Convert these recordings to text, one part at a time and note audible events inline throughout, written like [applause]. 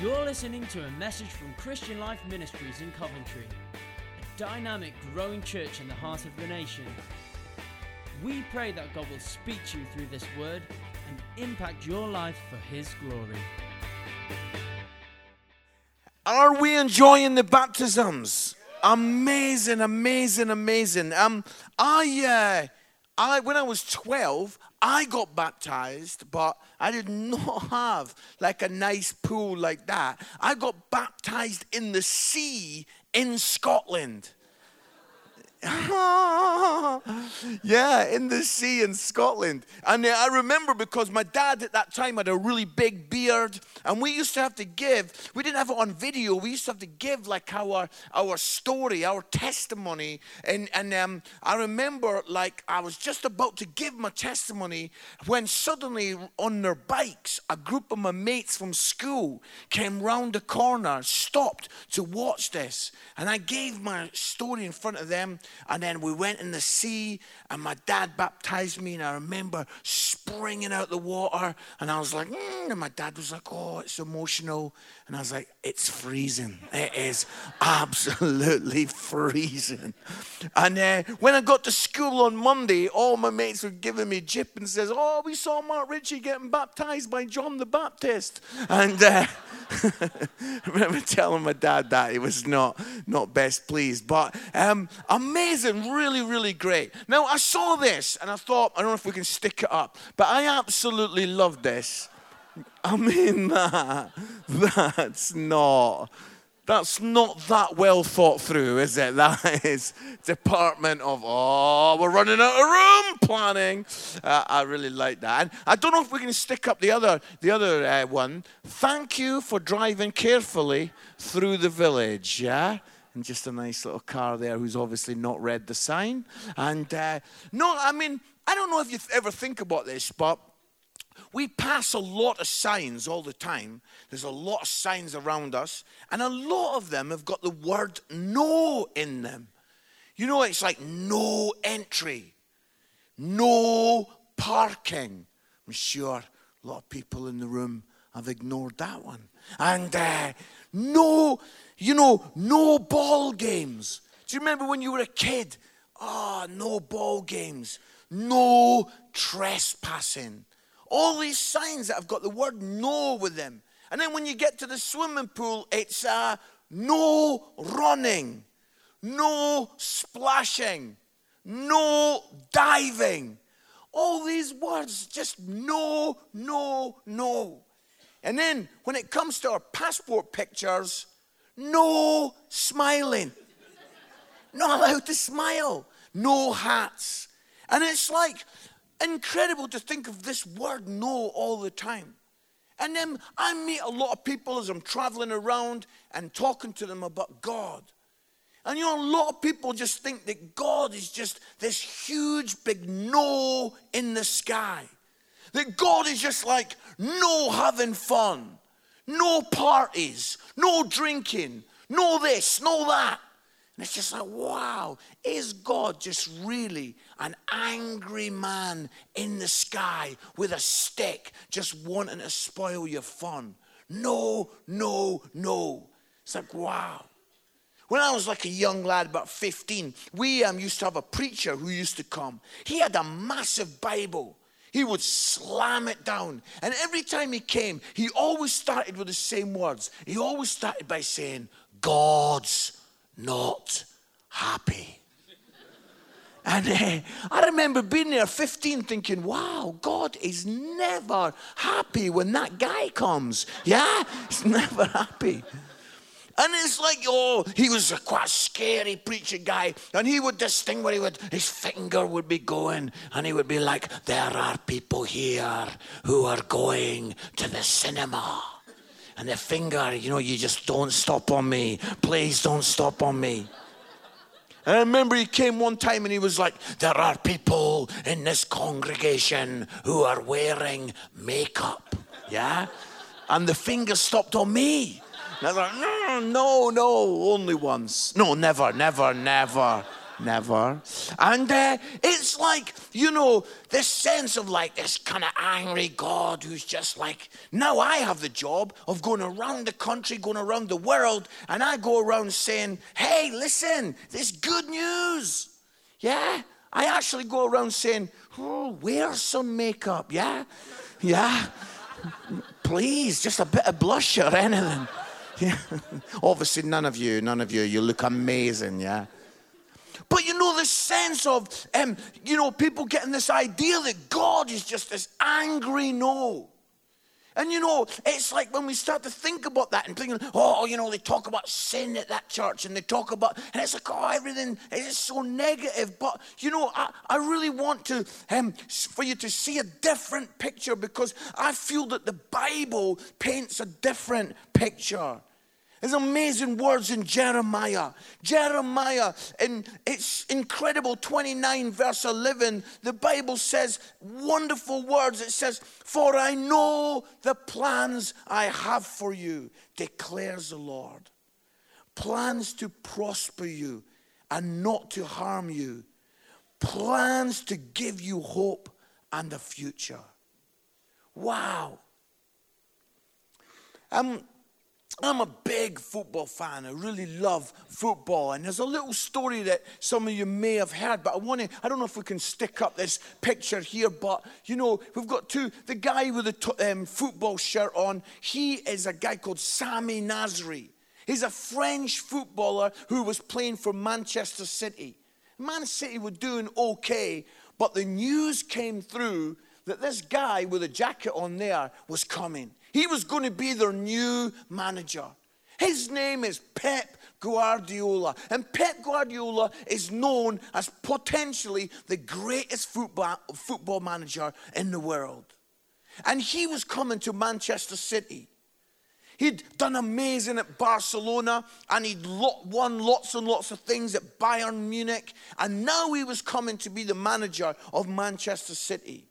You're listening to a message from Christian Life Ministries in Coventry, a dynamic, growing church in the heart of the nation. We pray that God will speak to you through this word and impact your life for His glory. Are we enjoying the baptisms? Amazing, amazing, amazing. Um, I, uh, I when I was twelve, I got baptized, but I did [laughs] not have like a nice pool like that. I got baptized in the sea in Scotland. [laughs] [laughs] yeah, in the sea in Scotland. And uh, I remember because my dad at that time had a really big beard, and we used to have to give, we didn't have it on video, we used to have to give like our our story, our testimony. And, and um, I remember like I was just about to give my testimony when suddenly on their bikes, a group of my mates from school came round the corner, stopped to watch this. And I gave my story in front of them and then we went in the sea, and my dad baptized me. And I remember springing out the water, and I was like, mm, and my dad was like, oh, it's emotional. And I was like, it's freezing. It is absolutely [laughs] freezing. And uh, when I got to school on Monday, all my mates were giving me jip and says, oh, we saw Mark Ritchie getting baptized by John the Baptist. And uh, I [laughs] remember telling my dad that he was not, not best pleased. But um, amazing, really, really great. Now, I saw this and I thought, I don't know if we can stick it up, but I absolutely love this. I mean, [laughs] that, that's not. That's not that well thought through, is it? [laughs] That is Department of, oh, we're running out of room planning. Uh, I really like that. And I don't know if we can stick up the other, the other uh, one. Thank you for driving carefully through the village, yeah? And just a nice little car there who's obviously not read the sign. And uh, no, I mean, I don't know if you ever think about this, but we pass a lot of signs all the time. There's a lot of signs around us, and a lot of them have got the word no in them. You know, it's like no entry, no parking. I'm sure a lot of people in the room have ignored that one. And uh, no, you know, no ball games. Do you remember when you were a kid? Ah, oh, no ball games, no trespassing all these signs that have got the word no with them. And then when you get to the swimming pool, it's uh, no running, no splashing, no diving. All these words, just no, no, no. And then when it comes to our passport pictures, no smiling. Not allowed to smile. No hats. And it's like incredible to think of this word no all the time. And then I meet a lot of people as I'm traveling around and talking to them about God. And you know, a lot of people just think that God is just this huge big no in the sky. That God is just like no having fun, no parties, no drinking, no this, no that. And it's just like, wow, is God just really an angry man in the sky with a stick just wanting to spoil your fun? No, no, no. It's like, wow. When I was like a young lad, about 15, we um, used to have a preacher who used to come. He had a massive Bible. He would slam it down. And every time he came, he always started with the same words. He always started by saying, God's not happy. And uh, I remember being there 15 thinking, wow, God is never happy when that guy comes. Yeah? He's [laughs] never happy. And it's like, oh, he was a quite scary preacher guy. And he would this thing where he would, his finger would be going, and he would be like, there are people here who are going to the cinema and the finger, you know, you just don't stop on me. Please don't stop on me. And I remember he came one time and he was like, There are people in this congregation who are wearing makeup. Yeah? And the finger stopped on me. And I was like, No, no, no, only once. No, never, never, never. Never. And uh, it's like, you know, this sense of like this kind of angry God who's just like, now I have the job of going around the country, going around the world, and I go around saying, hey, listen, this good news. Yeah? I actually go around saying, oh, wear some makeup. Yeah? Yeah? Please, just a bit of blush or anything. [laughs] Yeah. Obviously, none of you, none of you, you look amazing, yeah? But you know, the sense of, um, you know, people getting this idea that God is just this angry no. And you know, it's like when we start to think about that and thinking, oh, you know, they talk about sin at that church and they talk about, and it's like, oh, everything is so negative. But you know, I, I really want to, um, for you to see a different picture because I feel that the Bible paints a different picture. There's amazing words in Jeremiah. Jeremiah, and it's incredible, 29 verse 11, the Bible says wonderful words. It says, For I know the plans I have for you, declares the Lord. Plans to prosper you and not to harm you. Plans to give you hope and a future. Wow. Um, I'm a big football fan. I really love football. And there's a little story that some of you may have heard, but I want to, I don't know if we can stick up this picture here, but you know, we've got two, the guy with the um, football shirt on, he is a guy called Sami Nasri. He's a French footballer who was playing for Manchester City. Man City were doing okay, but the news came through that this guy with a jacket on there was coming. He was going to be their new manager. His name is Pep Guardiola. And Pep Guardiola is known as potentially the greatest football, football manager in the world. And he was coming to Manchester City. He'd done amazing at Barcelona and he'd won lots and lots of things at Bayern Munich. And now he was coming to be the manager of Manchester City.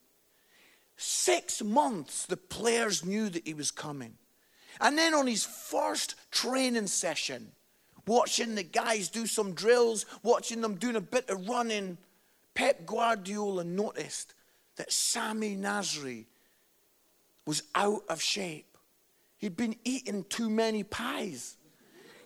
Six months, the players knew that he was coming. And then on his first training session, watching the guys do some drills, watching them doing a bit of running, Pep Guardiola noticed that Sami Nasri was out of shape. He'd been eating too many pies.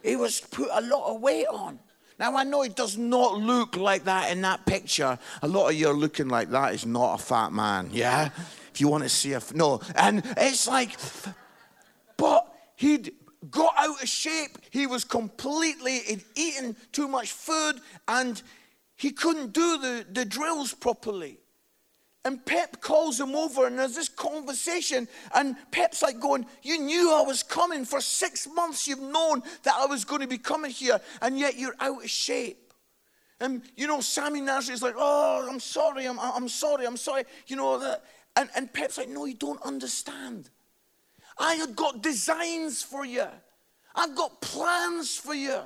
He was put a lot of weight on. Now, I know it does not look like that in that picture. A lot of you are looking like that is not a fat man, yeah? If you want to see a no and it's like but he'd got out of shape he was completely he'd eaten too much food and he couldn't do the, the drills properly and Pep calls him over, and there's this conversation. And Pep's like, going, You knew I was coming. For six months, you've known that I was going to be coming here, and yet you're out of shape. And, you know, Sammy Nasri is like, Oh, I'm sorry, I'm, I'm sorry, I'm sorry. You know, that. And, and Pep's like, no, you don't understand. I had got designs for you. I've got plans for you.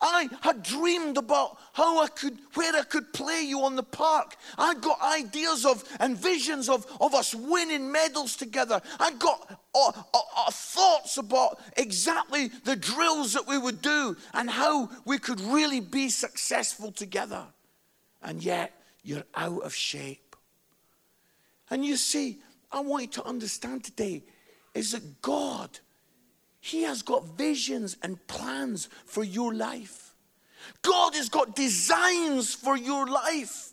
I had dreamed about how I could, where I could play you on the park. I got ideas of and visions of, of us winning medals together. I got uh, uh, uh, thoughts about exactly the drills that we would do and how we could really be successful together. And yet, you're out of shape. And you see, I want you to understand today is that God, He has got visions and plans for your life. God has got designs for your life.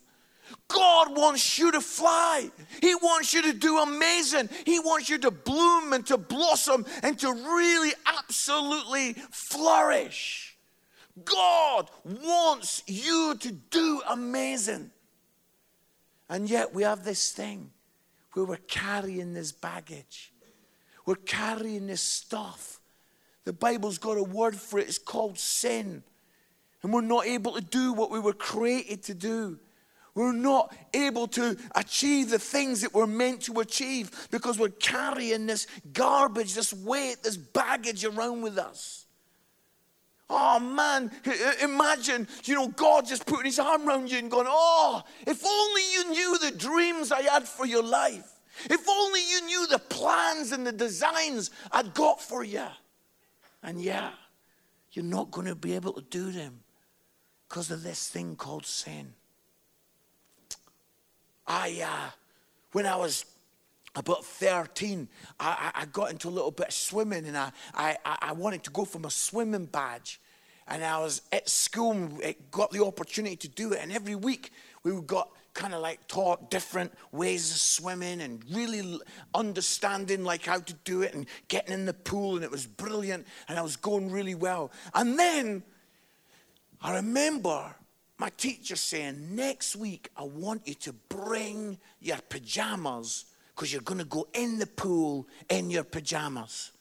God wants you to fly. He wants you to do amazing. He wants you to bloom and to blossom and to really absolutely flourish. God wants you to do amazing. And yet we have this thing where we're carrying this baggage. We're carrying this stuff. The Bible's got a word for it, it's called sin. And we're not able to do what we were created to do. We're not able to achieve the things that we're meant to achieve because we're carrying this garbage, this weight, this baggage around with us. Oh man, imagine, you know, God just putting his arm around you and going, Oh, if only you knew the dreams I had for your life. If only you knew the plans and the designs I'd got for you. And yeah, you're not going to be able to do them because of this thing called sin. I, uh, when I was about 13, I, I got into a little bit of swimming and I, I, I wanted to go for my swimming badge. And I was at school and got the opportunity to do it. And every week we got kind of like taught different ways of swimming and really understanding like how to do it and getting in the pool. And it was brilliant. And I was going really well. And then I remember my teacher saying, Next week, I want you to bring your pajamas because you're going to go in the pool in your pajamas.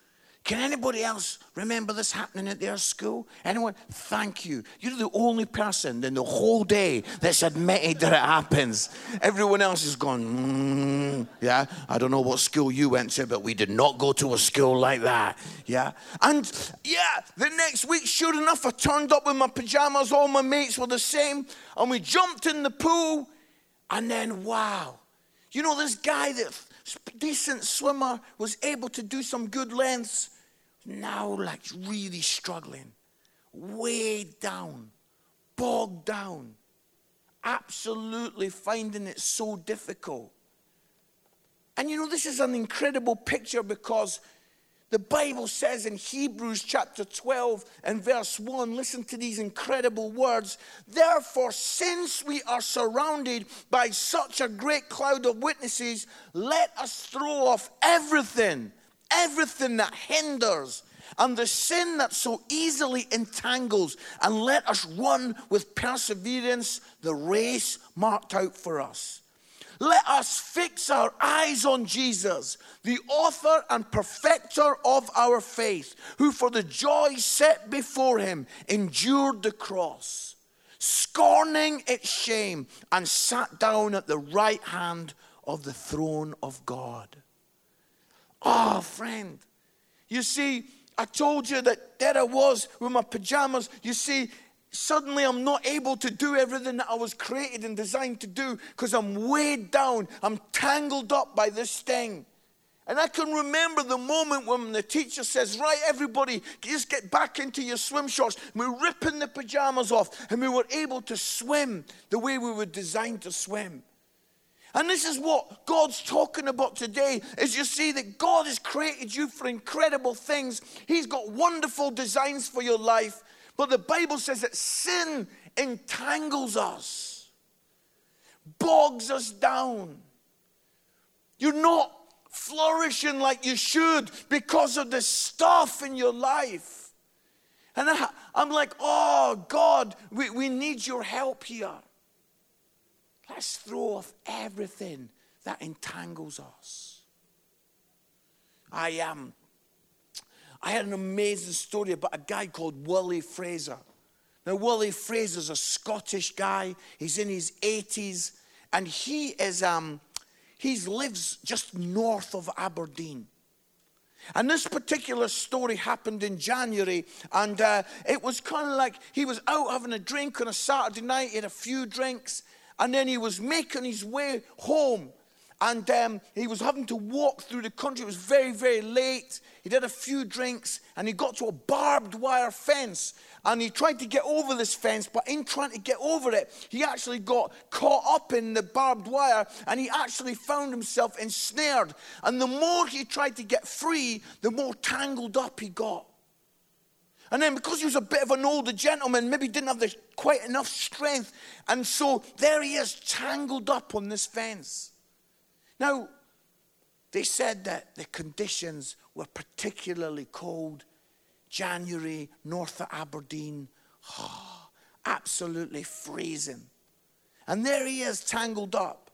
Can anybody else remember this happening at their school? Anyone? Thank you. You're the only person in the whole day that's admitted that it happens. Everyone else is gone, mm, yeah, I don't know what school you went to, but we did not go to a school like that. Yeah. And yeah, the next week, sure enough, I turned up with my pajamas. All my mates were the same. And we jumped in the pool. And then, wow. You know, this guy that decent swimmer was able to do some good lengths. Now like really struggling, weighed down, bogged down, absolutely finding it so difficult. And you know, this is an incredible picture because the Bible says in Hebrews chapter 12 and verse 1, listen to these incredible words. Therefore, since we are surrounded by such a great cloud of witnesses, let us throw off everything everything that hinders and the sin that so easily entangles, and let us run with perseverance the race marked out for us. Let us fix our eyes on Jesus, the author and perfecter of our faith, who for the joy set before him endured the cross, scorning its shame, and sat down at the right hand of the throne of God. Oh, friend. You see, I told you that there I was with my pajamas. You see, suddenly I'm not able to do everything that I was created and designed to do because I'm weighed down. I'm tangled up by this thing. And I can remember the moment when the teacher says, Right, everybody, just get back into your swim shorts. And we're ripping the pajamas off, and we were able to swim the way we were designed to swim. And this is what God's talking about today is you see that God has created you for incredible things. He's got wonderful designs for your life. But the Bible says that sin entangles us, bogs us down. You're not flourishing like you should because of the stuff in your life. And I, am like, oh, God, we, we need your help here. Let's throw off everything that entangles us. I am. I had an amazing story about a guy called Wally Fraser. Now, Wally Fraser's a Scottish guy. He's in his 80s, and he is um, he lives just north of Aberdeen. And this particular story happened in January, and uh, it was kind of like he was out having a drink on a Saturday night, he had a few drinks, and then he was making his way home. And um, he was having to walk through the country. It was very, very late. He'd had a few drinks and he got to a barbed wire fence. And he tried to get over this fence, but in trying to get over it, he actually got caught up in the barbed wire and he actually found himself ensnared. And the more he tried to get free, the more tangled up he got. And then because he was a bit of an older gentleman, maybe didn't have the, quite enough strength. And so there he is, tangled up on this fence. Now, they said that the conditions were particularly cold. January, north of Aberdeen, oh, absolutely freezing. And there he is, tangled up.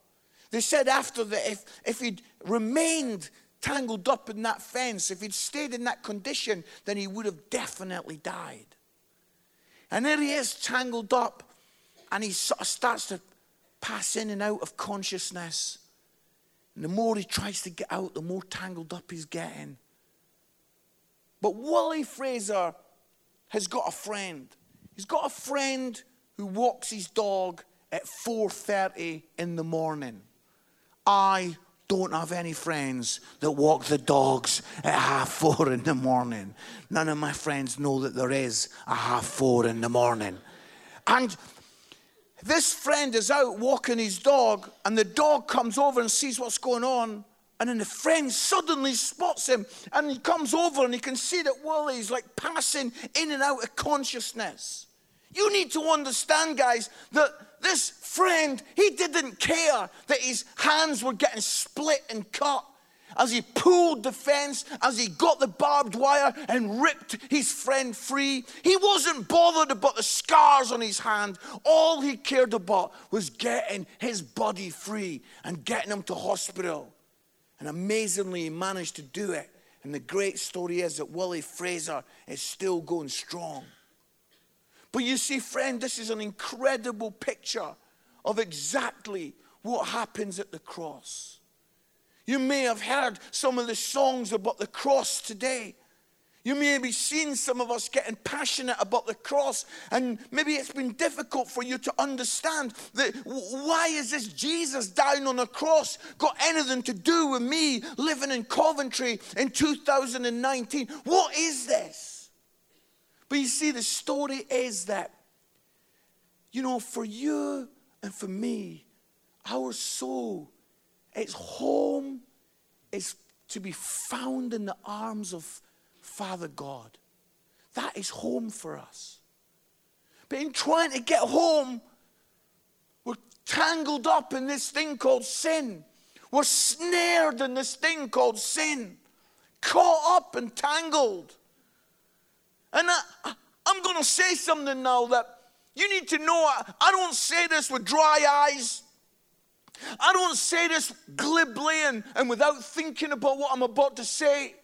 They said after that, if, if he'd remained tangled up in that fence, if he'd stayed in that condition, then he would have definitely died. And there he is, tangled up, and he sort of starts to pass in and out of consciousness. And the more he tries to get out, the more tangled up he's getting. But Wally Fraser has got a friend. He's got a friend who walks his dog at 4:30 in the morning. I don't have any friends that walk the dogs at half four in the morning. None of my friends know that there is a half four in the morning. And this friend is out walking his dog, and the dog comes over and sees what's going on. And then the friend suddenly spots him, and he comes over and he can see that Willie's like passing in and out of consciousness. You need to understand, guys, that this friend, he didn't care that his hands were getting split and cut as he pulled the fence, as he got the barbed wire and ripped his friend free. He wasn't bothered about the scars on his hand. All he cared about was getting his body free and getting him to hospital. And amazingly, he managed to do it. And the great story is that Willie Fraser is still going strong. But you see, friend, this is an incredible picture of exactly what happens at the cross. You may have heard some of the songs about the cross today. You may be seeing some of us getting passionate about the cross, and maybe it's been difficult for you to understand that why is this Jesus dying on a cross got anything to do with me living in Coventry in 2019? What is this? But you see, the story is that, you know, for you and for me, our soul its home is to be found in the arms of Father God. That is home for us. But in trying to get home, we're tangled up in this thing called sin. We're snared in this thing called sin, caught up and tangled. And I, am going to say something now that you need to know. I, I don't say this with dry eyes. I don't say this glibly and, and without thinking about what I'm about to say.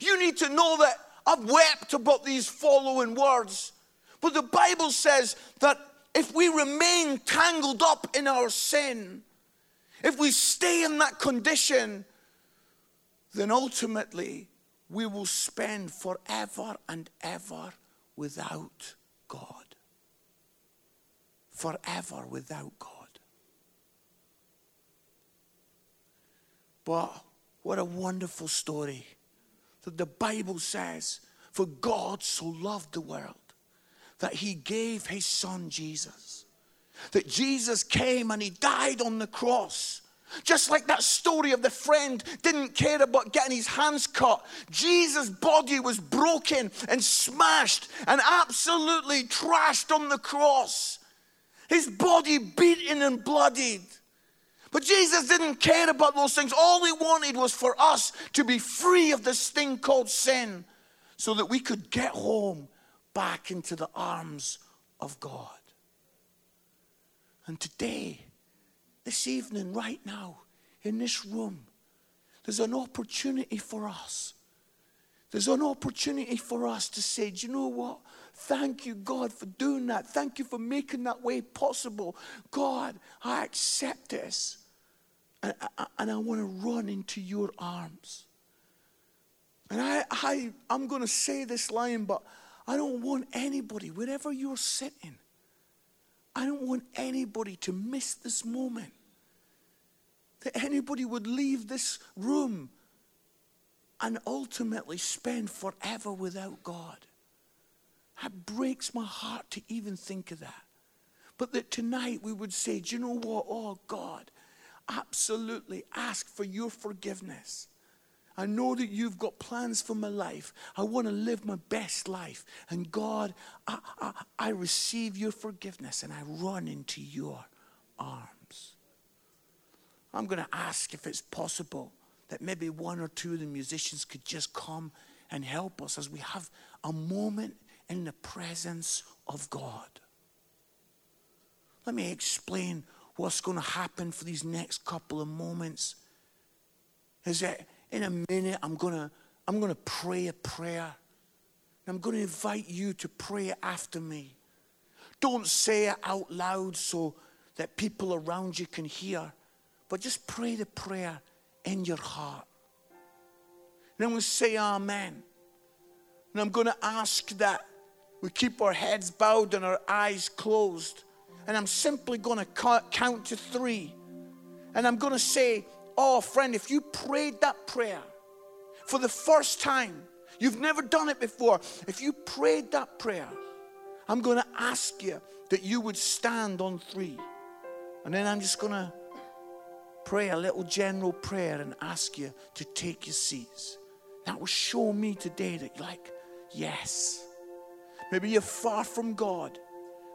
You need to know that I've wept about these following words. But the Bible says that if we remain tangled up in our sin, if we stay in that condition, then ultimately we will spend forever and ever without God. Forever without God. But what a wonderful story that the Bible says, For God so loved the world that he gave his son Jesus. That Jesus came and he died on the cross. Just like that story of the friend didn't care about getting his hands cut. Jesus' body was broken and smashed and absolutely trashed on the cross. His body beaten and bloodied. But Jesus didn't care about those things. All he wanted was for us to be free of this thing called sin so that we could get home back into the arms of God. And today, this evening, right now, in this room, there's an opportunity for us. There's an opportunity for us to say, do you know what? Thank you, God, for doing that. Thank you for making that way possible. God, I accept this and, and I want to run into your arms. And I, I, I'm going to say this line, but I don't want anybody, wherever you're sitting, I don't want anybody to miss this moment. That anybody would leave this room and ultimately spend forever without God. That breaks my heart to even think of that. But that tonight we would say, Do you know what? Oh, God, absolutely ask for your forgiveness. I know that you've got plans for my life. I want to live my best life. And God, I, I, I, receive your forgiveness and I run into your arms. I'm going to ask if it's possible that maybe one or two of the musicians could just come and help us as we have a moment in the presence of God. Let me explain what's going to happen for these next couple of moments is that in a minute I'm going to I'm going to pray a prayer. And I'm going to invite you to pray after me. Don't say it out loud so that people around you can hear, but just pray the prayer in your heart. And going to say amen. And I'm going to ask that we keep our heads bowed and our eyes closed. And I'm simply going to count to three. And I'm going to say, Oh, friend, if you prayed that prayer for the first time, you've never done it before, if you prayed that prayer, I'm going to ask you that you would stand on three. And then I'm just going to pray a little general prayer and ask you to take your seats. That will show me today that you're like, yes. Maybe you're far from God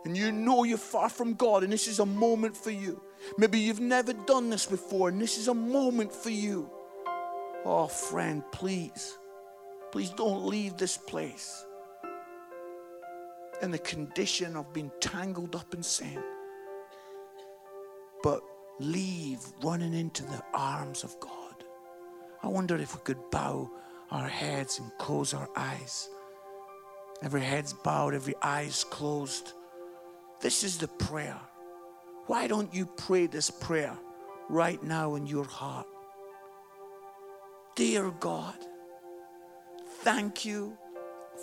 and you know you're far from God and this is a moment for you. Maybe you've never done this before and this is a moment for you. Oh, friend, please, please don't leave this place in the condition of being tangled up in sin. But leave running into the arms of God. I wonder if we could bow our heads and close our eyes. Every head's bowed, every eye's closed. This is the prayer. Why don't you pray this prayer right now in your heart? Dear God, thank you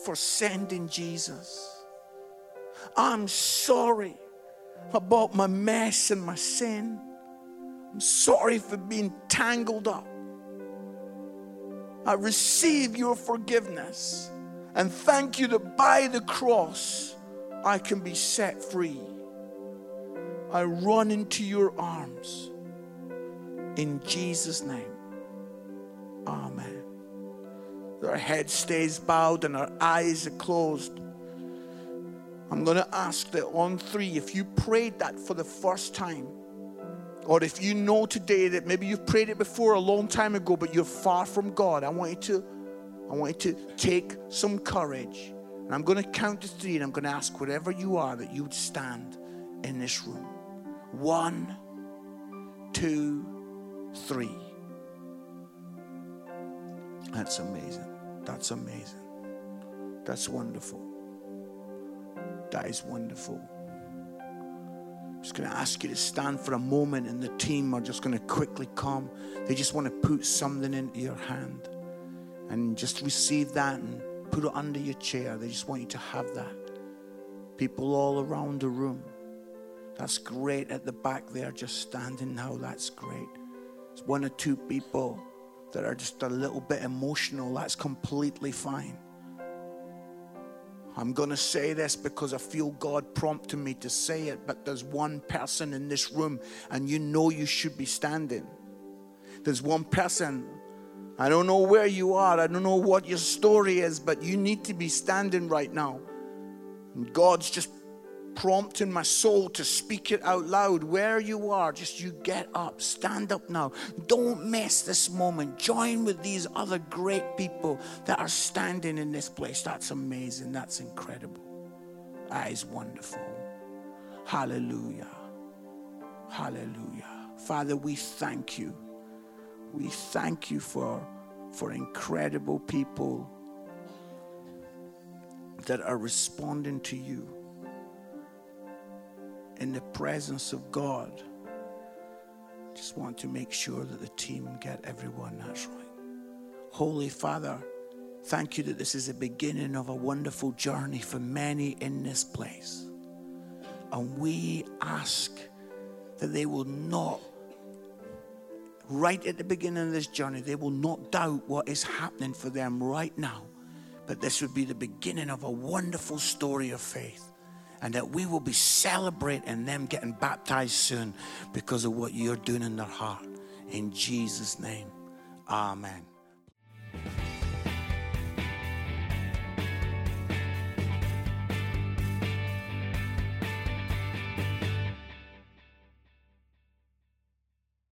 for sending Jesus. I'm sorry about my mess and my sin. I'm sorry for being tangled up. I receive your forgiveness and thank you that by the cross I can be set free. I run into your arms in Jesus' name. Amen. Our head stays bowed and our eyes are closed. I'm going to ask that on three, if you prayed that for the first time, or if you know today that maybe you've prayed it before a long time ago, but you're far from God, I want you to, I want you to take some courage. And I'm going to count to three, and I'm going to ask whatever you are that you would stand in this room. One, two, three. That's amazing. That's amazing. That's wonderful. That is wonderful. I'm just going to ask you to stand for a moment, and the team are just going to quickly come. They just want to put something into your hand and just receive that and put it under your chair. They just want you to have that. People all around the room. That's great at the back there, just standing now. That's great. It's one or two people that are just a little bit emotional. That's completely fine. I'm going to say this because I feel God prompting me to say it, but there's one person in this room and you know you should be standing. There's one person, I don't know where you are, I don't know what your story is, but you need to be standing right now. And God's just prompting my soul to speak it out loud. Where you are, just you get up, stand up now. Don't miss this moment. Join with these other great people that are standing in this place. That's amazing. That's incredible. That is wonderful. Hallelujah. Hallelujah. Father, we thank you. We thank you for, for incredible people that are responding to you in the presence of God. Just want to make sure that the team get everyone that's right. Holy Father, thank you that this is the beginning of a wonderful journey for many in this place. And we ask that they will not, right at the beginning of this journey, they will not doubt what is happening for them right now. But this would be the beginning of a wonderful story of faith and that we will be celebrating them getting baptized soon because of what you're doing in their heart. In Jesus' name, amen.